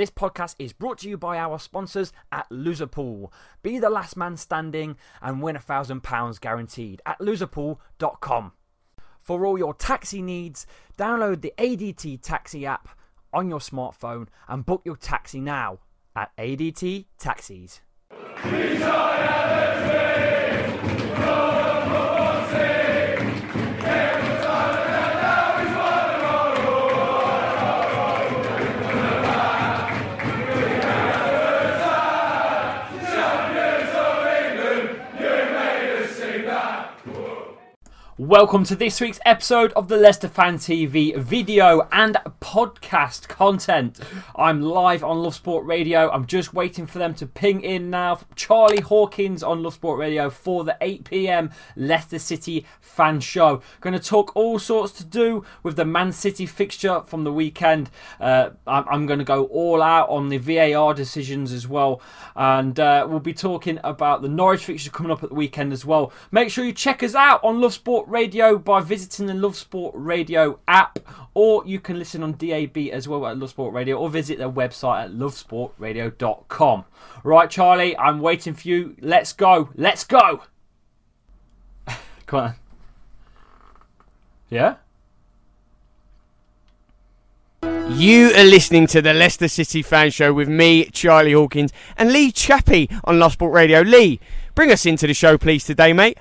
This podcast is brought to you by our sponsors at Loserpool. Be the last man standing and win a thousand pounds guaranteed at loserpool.com. For all your taxi needs, download the ADT Taxi app on your smartphone and book your taxi now at ADT Taxis. Welcome to this week's episode of the Leicester Fan TV video and podcast content. I'm live on Love Sport Radio. I'm just waiting for them to ping in now. Charlie Hawkins on Love Sport Radio for the 8 pm Leicester City fan show. Going to talk all sorts to do with the Man City fixture from the weekend. Uh, I'm, going to go all out on the VAR decisions as well. And uh, we'll be talking about the Norwich fixture coming up at the weekend as well. Make sure you check us out on Love Sport Radio by visiting the Love Sport Radio app, or you can listen on DAB as well at Love Sport Radio, or visit their website at lovesportradio.com. Right, Charlie, I'm waiting for you. Let's go. Let's go. Come on. Yeah? You are listening to the Leicester City Fan Show with me, Charlie Hawkins, and Lee Chappie on Love Sport Radio. Lee, bring us into the show, please, today, mate.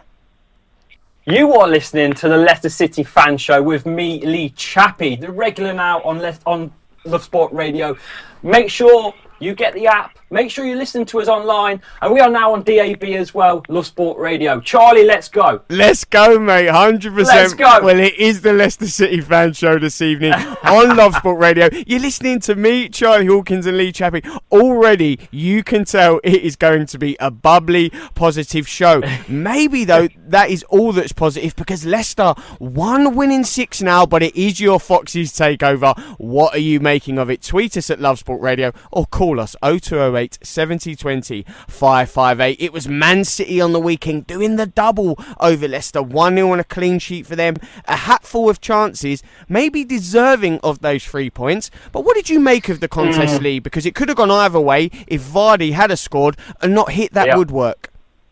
You are listening to the Leicester City Fan Show with me, Lee Chappie, the regular now on Le- on Love Sport Radio. Make sure you get the app. Make sure you listen to us online, and we are now on DAB as well. Love Sport Radio. Charlie, let's go. Let's go, mate. 100%. Let's go. Well, it is the Leicester City Fan Show this evening on Love Sport Radio. You're listening to me, Charlie Hawkins, and Lee Chappie. Already, you can tell it is going to be a bubbly, positive show. Maybe, though, that is all that's positive because Leicester, one winning six now, but it is your Foxes takeover. What are you making of it? Tweet us at Love Sport Radio or call us 0208 7020 558. It was Man City on the weekend doing the double over Leicester. 1 0 on a clean sheet for them. A hatful of chances, maybe deserving of those three points. But what did you make of the contest, mm. Lee? Because it could have gone either way if Vardy had a scored and not hit that Yep. woodwork.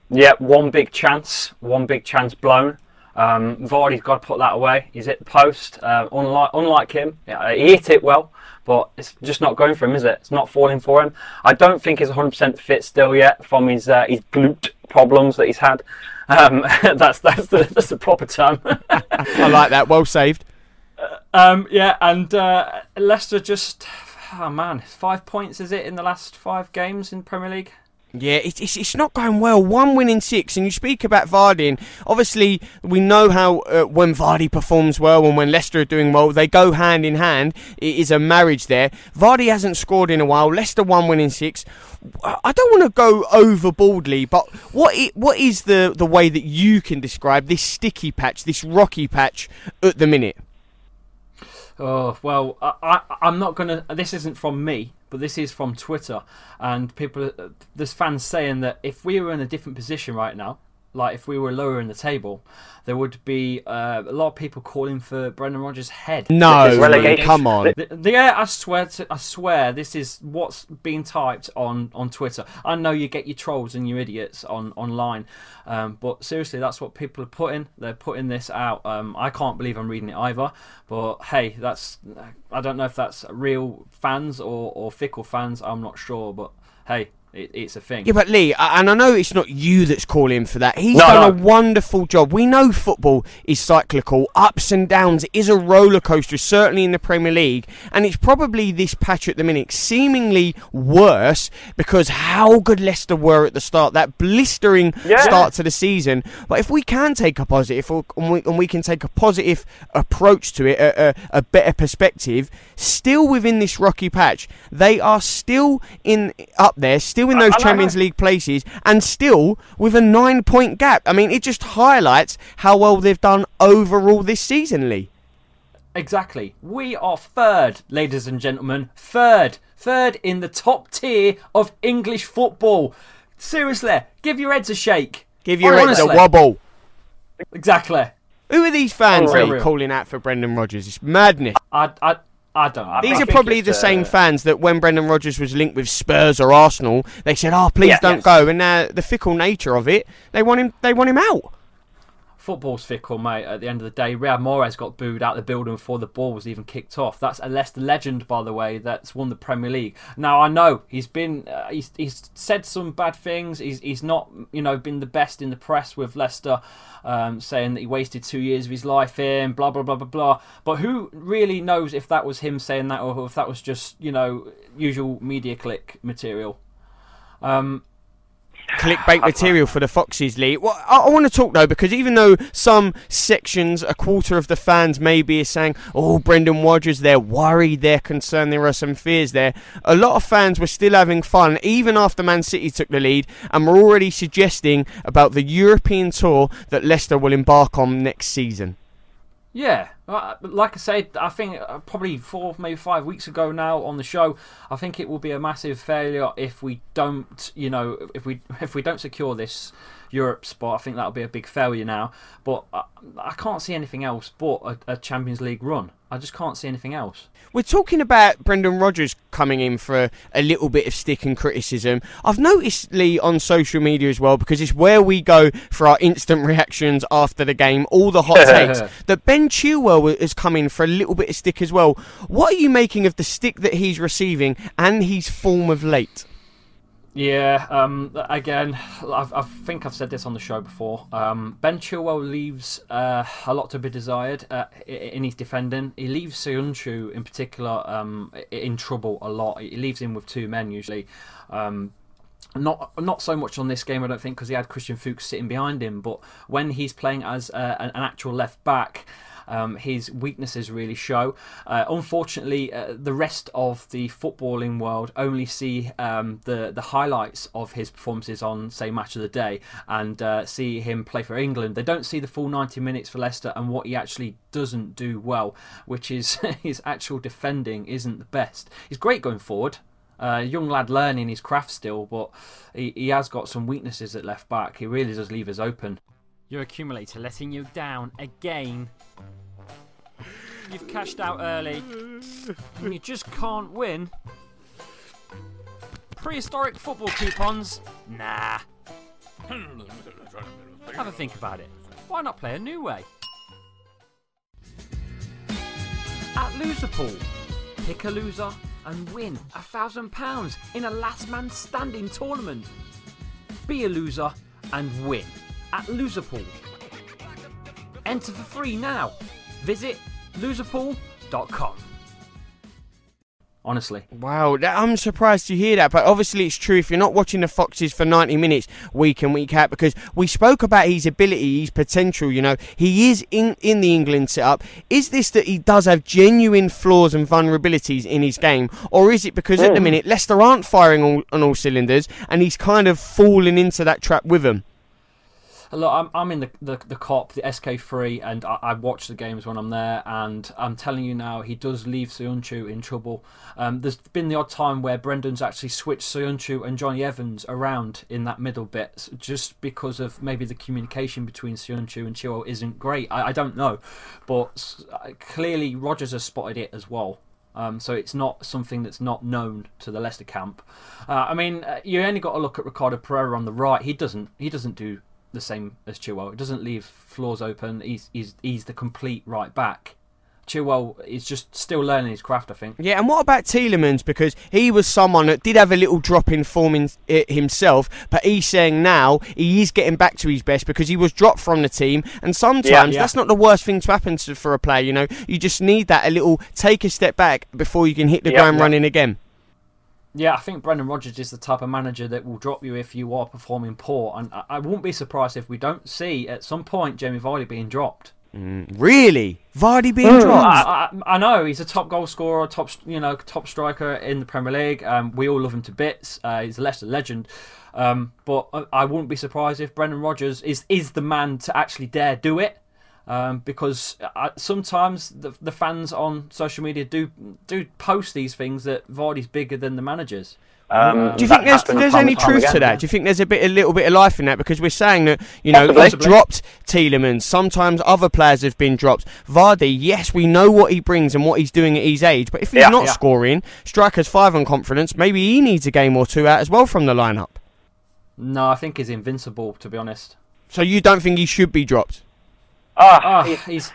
Yeah, one big chance, one big chance blown. Um, Vardy's got to put that away. He's hit the post. Uh, unlike, unlike him, yeah, he hit it well, but it's just not going for him, is it? It's not falling for him. I don't think he's 100% fit still yet from his uh, his glute problems that he's had. Um, that's that's the that's the proper term. I like that. Well saved. um, yeah, and uh, Leicester just oh man, five points is it in the last five games in Premier League? Yeah, it's, it's it's not going well. One win in six, and you speak about Vardy, and obviously we know how uh, when Vardy performs well and when Leicester are doing well, they go hand in hand. It is a marriage there. Vardy hasn't scored in a while. Leicester one win in six. I don't want to go overboardly, but what i- what is the the way that you can describe this sticky patch, this rocky patch at the minute? Oh well, I, I I'm not gonna. This isn't from me, but this is from Twitter, and people. Uh, there's fans saying that if we were in a different position right now, like if we were lower in the table, there would be uh, a lot of people calling for Brendan Rodgers' head. No, relegation- come on. The- the- yeah, I swear, to, I swear, this is what's being typed on, on Twitter. I know you get your trolls and your idiots on online, um, but seriously, that's what people are putting. They're putting this out. Um, I can't believe I'm reading it either. But hey, that's I don't know if that's real fans or, or fickle fans. I'm not sure, but hey, it, it's a thing. Yeah, but Lee, and I know it's not you that's calling for that. He's No, done no. a wonderful job. We know football is cyclical, ups and downs. It is a roller coaster, certainly in the Premier League, and it's probably this patch at the minute seemingly worse because how good Leicester were at the start, that blistering Yeah. start to the season. But if we can take a and we, and we can take a positive approach to it, a, a, a better perspective, still within this rocky patch, they are still in up there, still in those I- I know. Champions League places, and still with a nine point gap. I mean, it just highlights how well they've done overall this season, Lee. Exactly. We are third, ladies and gentlemen. Third. Third in the top tier of English football. Seriously, give your heads a shake. Give your heads a wobble. Exactly. Who are these fans, Unreal. Lee, calling out for Brendan Rodgers? It's madness. I, I, I don't know. These I are probably the same uh, fans that when Brendan Rodgers was linked with Spurs or Arsenal, they said, "Oh, please Yeah, don't yes. go." And now the fickle nature of it, they want him. They want him out. Football's fickle, mate. At the end of the day, Riyad Mahrez got booed out of the building before the ball was even kicked off. That's a Leicester legend, by the way, that's won the Premier League. Now I know he's been, uh, he's, he's said some bad things. He's he's not, you know, been the best in the press with Leicester, um, saying that he wasted two years of his life in, blah blah blah blah blah. But who really knows if that was him saying that or if that was just, you know, usual media click material? Um, clickbait material for the Foxes, Lee. Well, I, I want to talk though because even though some sections, a quarter of the fans maybe is saying, "Oh, Brendan Rodgers," they're worried, they're concerned, there are some fears there. A lot of fans were still having fun even after Man City took the lead, and were already suggesting about the European tour that Leicester will embark on next season. Yeah, uh, like I said, I think uh, probably four, maybe five weeks ago now on the show, I think it will be a massive failure if we don't, you know, if we if we don't secure this Europe spot. I think that'll be a big failure now. But I, I can't see anything else but a, a Champions League run. I just can't see anything else. We're talking about Brendan Rodgers coming in for a, a little bit of stick and criticism. I've noticed Lee on social media as well because it's where we go for our instant reactions after the game, all the hot takes. That Ben Chilwell has come in for a little bit of stick as well. What are you making of the stick that he's receiving and his form of late? Yeah, um, again, I've, I think I've said this on the show before. Um, ben Chilwell leaves uh, a lot to be desired uh, in his defending. He leaves Söyüncü in particular um, in trouble a lot. He leaves him with two men usually. Um, not not so much on this game, I don't think, because he had Christian Fuchs sitting behind him. But when he's playing as uh, an, an actual left back, um, his weaknesses really show. Uh, unfortunately, uh, the rest of the footballing world only see um, the the highlights of his performances on, say, Match of the Day, and uh, see him play for England. They don't see the full 90 minutes for Leicester and what he actually doesn't do well, which is his actual defending isn't the best. He's great going forward. Uh, young lad learning his craft still, but he, he has got some weaknesses at left back. He really does leave us open. Your accumulator letting you down again. You've cashed out early. And you just can't win. Prehistoric football coupons? Nah. Have a think about it. Why not play a new way? At Loserpool, pick a loser and win a thousand pounds in a last man standing tournament. Be a loser and win at Loserpool. Enter for free now. Visit loserpool.com. Honestly, Wow, that, I'm surprised to hear that, but obviously it's true if you're not watching the Foxes for 90 minutes week in, week out, because we spoke about his ability, his potential, you know, he is in, in the England setup. Is this that he does have genuine flaws and vulnerabilities in his game, or is it because at the hmm. minute Leicester aren't firing all, on all cylinders and he's kind of falling into that trap with them? Look, I'm, I'm in the, the, the COP, the SK3, and I, I watch the games when I'm there, and I'm telling you now, he does leave Söyüncü in trouble. Um, there's been the odd time where Brendan's actually switched Söyüncü and Jonny Evans around in that middle bit, just because of maybe the communication between Söyüncü and Chilwell isn't great. I, I don't know, but clearly Rodgers has spotted it as well. Um, so it's not something that's not known to the Leicester camp. Uh, I mean, uh, you only got to look at Ricardo Pereira on the right. He doesn't. He doesn't do the same as Chilwell. It doesn't leave floors open. He's he's he's the complete right back. Chilwell is just still learning his craft, I think. Yeah, and what about Tielemans? Because he was someone that did have a little drop in form in, eh, himself, but he's saying now he is getting back to his best because he was dropped from the team. And sometimes Yeah, yeah. that's not the worst thing to happen to, for a player. You know, you just need that a little take a step back before you can hit the Yeah, ground yeah. running again. Yeah, I think Brendan Rodgers is the type of manager that will drop you if you are performing poor, and I, I wouldn't be surprised if we don't see at some point Jamie Vardy being dropped. Really, Vardy being Mm. dropped. I, I, I know he's a top goal scorer, top you know top striker in the Premier League. Um, we all love him to bits. Uh, he's a Leicester legend. Um, but I, I wouldn't be surprised if Brendan Rodgers is is the man to actually dare do it. Um, because I, sometimes the, the fans on social media do do post these things that Vardy's bigger than the managers. Um, Do you think there's, there's any and time truth to that? yeah. Do you think there's a bit, a little bit of life in that? Because we're saying that you know Possibly. they've dropped Tielemans. Sometimes other players have been dropped. Vardy, yes, we know what he brings and what he's doing at his age, but if he's Yeah, not yeah. scoring, strikers five on confidence, maybe he needs a game or two out as well from the lineup. No, I think he's invincible. To be honest, So you don't think he should be dropped? Ah, Ah, he's- he's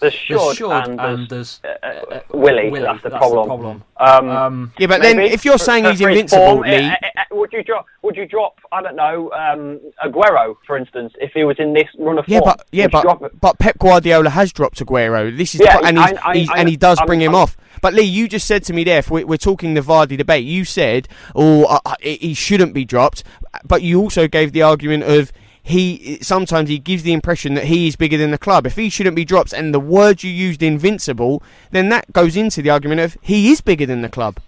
there's there's should, should and and there's there's uh, uh, Willie, Willie, That's the that's the problem. problem. Um, um, Yeah, but then if you're for- saying for- he's for invincible, form, Lee, uh, uh, uh, would you drop? Would you drop? I don't know, um, Aguero, for instance, if he was in this run of yeah, form. but yeah, would drop but but Pep Guardiola has dropped Aguero. This is Yeah, the, and he's, I- I- he's I- and he does I'm- bring him I'm- off. But Lee, you just said to me there, if we're, we're talking the Vardy debate, you said, "Oh, uh, uh, he shouldn't be dropped," but you also gave the argument of he sometimes he gives the impression that he is bigger than the club. If he shouldn't be dropped, and the word you used, invincible, then that goes into the argument of he is bigger than the club.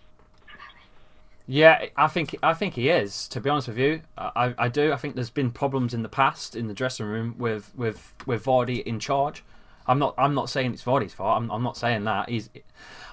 Yeah, I think I think he is. To be honest with you, I, I do. I think there's been problems in the past in the dressing room with with with Vardy in charge. I'm not I'm not saying it's Vardy's fault. I'm, I'm not saying that. He's.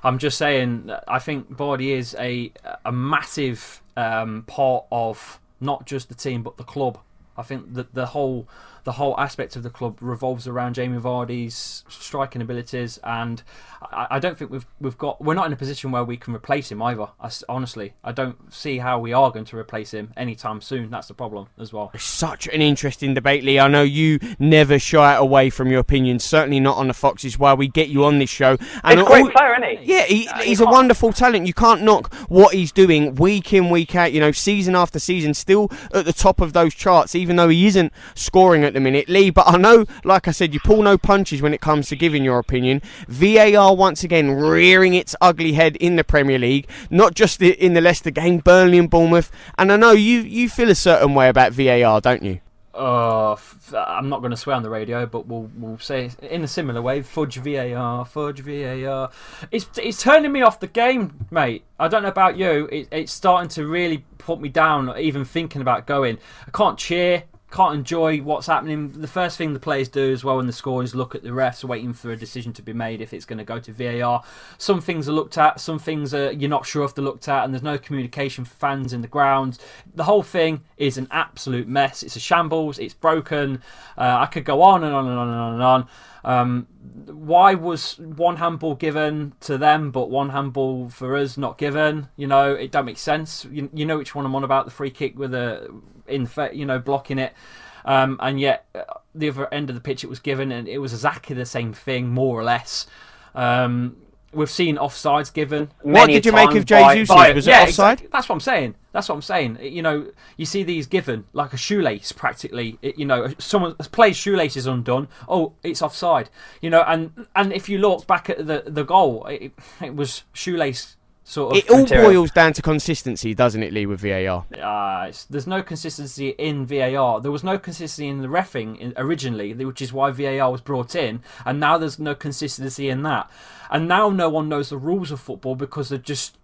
I'm just saying I think Vardy is a a massive um, part of not just the team but the club. I think that the whole the whole aspect of the club revolves around Jamie Vardy's striking abilities, and I, I don't think we've we've got we're not in a position where we can replace him either. I s honestly, I don't see how we are going to replace him anytime soon. That's the problem as well. Such an interesting debate, Lee. I know you never shy away from your opinions. Certainly not on the Foxes, why we get you on this show. He's a all- great player, isn't he? Yeah, he, Uh, he's you a wonderful talent. You can't knock what he's doing week in, week out. You know, season after season, still at the top of those charts, even though he isn't scoring at the minute, Lee. But I know, like I said, you pull no punches when it comes to giving your opinion. VAR once again rearing its ugly head in the Premier League, not just in the Leicester game, Burnley and Bournemouth. And I know you you feel a certain way about VAR, don't you? Uh, I'm not going to swear on the radio, but we'll we'll say in a similar way. Fudge VAR, fudge VAR. It's it's turning me off the game, mate. I don't know about you. It, it's starting to really put me down. Even thinking about going, I can't cheer. Can't enjoy what's happening. The first thing the players do as well when the score is look at the refs, waiting for a decision to be made if it's going to go to VAR. Some things are looked at, some things are you're not sure if they're looked at, and there's no communication for fans in the ground. The whole thing is an absolute mess. It's a shambles. It's broken. Uh, I could go on and on and on and on and on. Um, why was one handball given to them, but one handball for us not given? You know, it don't make sense. You, you know which one I'm on about. The free kick with a in, you know, blocking it. Um, and yet, uh, the other end of the pitch it was given, and it was exactly the same thing, more or less. Um, we've seen offsides given. What did you make of Jesus? by- Was it yeah, offside? exactly. That's what I'm saying. That's what I'm saying. You know, you see these given like a shoelace, practically. It- you know, someone plays shoelace is undone. Oh, it's offside. You know, and and if you look back at the the goal, it, it was shoelace sort of. It all material. boils down to consistency, doesn't it, Lee, with VAR? Uh, it's- there's no consistency in VAR. There was no consistency in the refing in, originally, which is why VAR was brought in, and now there's no consistency in that. And now no one knows the rules of football because they've just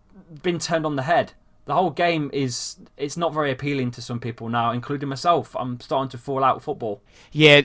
been turned on the head. The whole game is it's not very appealing to some people now, including myself. I'm starting to fall out of football. Yeah,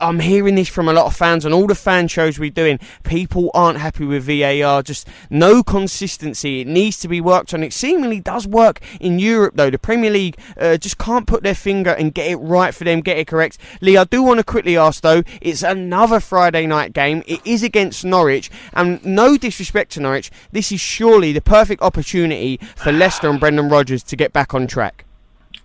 I'm hearing this from a lot of fans on all the fan shows we're doing. People aren't happy with VAR, just no consistency. It needs to be worked on. It seemingly does work in Europe, though. The Premier League uh, just can't put their finger and get it right for them, get it correct. Lee, I do want to quickly ask, though, it's another Friday night game. It is against Norwich, and no disrespect to Norwich, this is surely the perfect opportunity for Leicester and Brendan Rodgers to get back on track.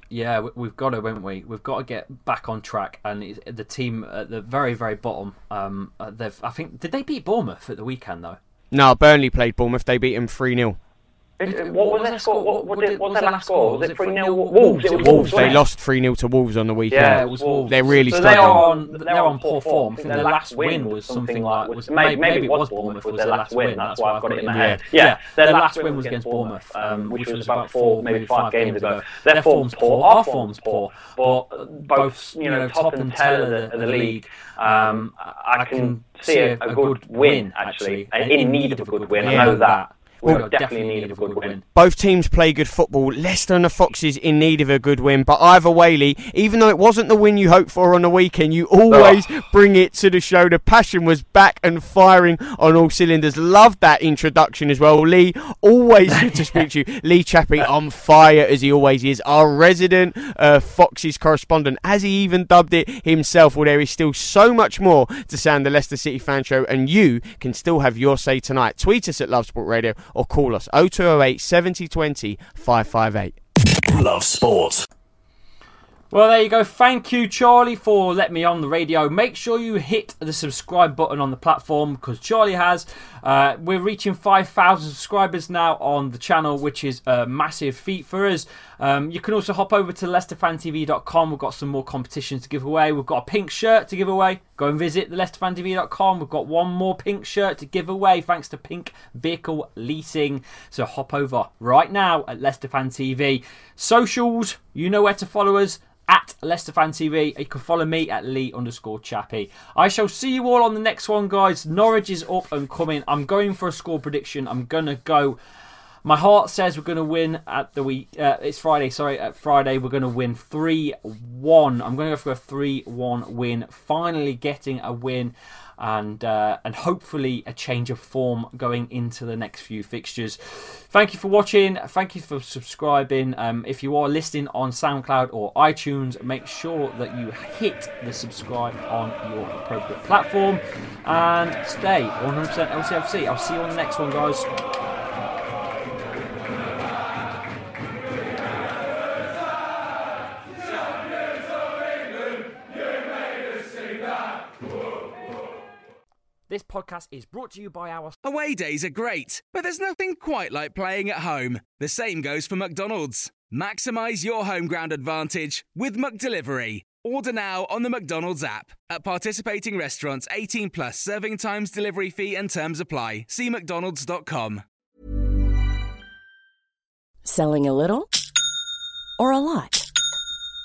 Yeah, we- we've got to, haven't we? We've got to get back on track. And the team at the very, very bottom, um, uh, they've. I think did they beat Bournemouth at the weekend though? No, Burnley played Bournemouth. They beat them 3 0. What, what was was their their score? score? What, What what, did- did, what was their their last last score? score? Was Was it it 3 0 Wolves? Wolves? It was Wolves, Wolves, Wolves, they lost 3 0 to Wolves on the weekend. Yeah, Yeah, it was Wolves. Wolves. They're really so they struggling. are on. They're They're on on poor poor form. I think their last win was something like was maybe, maybe it was Bournemouth was their last win. That's why I've got it in my my head. Yeah, their last win was against Bournemouth, um, which was about four, maybe five games ago. Their form's poor. Our form's poor, but both you know top and tail of the, league. Um, I can see a, a good win actually, in need of a good win. I know that. We're definitely in need of a good win. Both teams play good football. Leicester and the Foxes in need of a good win. But either way, Lee, even though it wasn't the win you hoped for on the weekend, you always bring it to the show. The passion was back and firing on all cylinders. Loved that introduction as well. Lee, always good to speak to you. Lee Chappie on fire as he always is. Our resident uh, Foxes correspondent, as he even dubbed it himself. Well, there is still so much more to sound the Leicester City fan show, and you can still have your say tonight. Tweet us at Love Sport Radio or call us 0208 70 20 558. Love sport. Well, there you go. Thank you, Charlie, for letting me on the radio. Make sure you hit the subscribe button on the platform because Charlie has. Uh, we're reaching 5,000 subscribers now on the channel, which is a massive feat for us. Um, you can also hop over to LeicesterFanTV.com. We've got some more competitions to give away. We've got a pink shirt to give away. Go and visit the LeicesterFanTV.com. We've got one more pink shirt to give away thanks to Pink Vehicle Leasing. So hop over right now at Leicester Fan TV. Socials, you know where to follow us at Leicester Fan TV. You can follow me at Lee underscore Chappie. I shall see you all on the next one, guys. Norwich is up and coming. I'm going for a score prediction. I'm gonna go. My heart says we're going to win at the week. Uh, it's Friday, sorry. At Friday, we're going to win 3 1. I'm going to go for a 3 1 win. Finally getting a win and uh, and hopefully a change of form going into the next few fixtures. Thank you for watching. Thank you for subscribing. Um, if you are listening on SoundCloud or iTunes, make sure that you hit the subscribe on your appropriate platform and stay 100% LCFC. I'll see you on the next one, guys. This podcast is brought to you by our Away days are great, but there's nothing quite like playing at home. The same goes for McDonald's. Maximize your home ground advantage with McDelivery. Order now on the McDonald's app. At participating restaurants, 18 plus serving times, delivery fee, and terms apply. See McDonald's.com. Selling a little or a lot?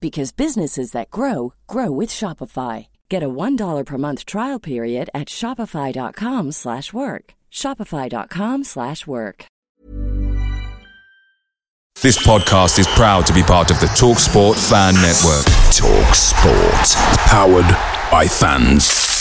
because businesses that grow grow with Shopify. Get a $1 per month trial period at shopify.com/work. shopify.com/work. This podcast is proud to be part of the TalkSport Fan Network. Talk sport. Powered by fans.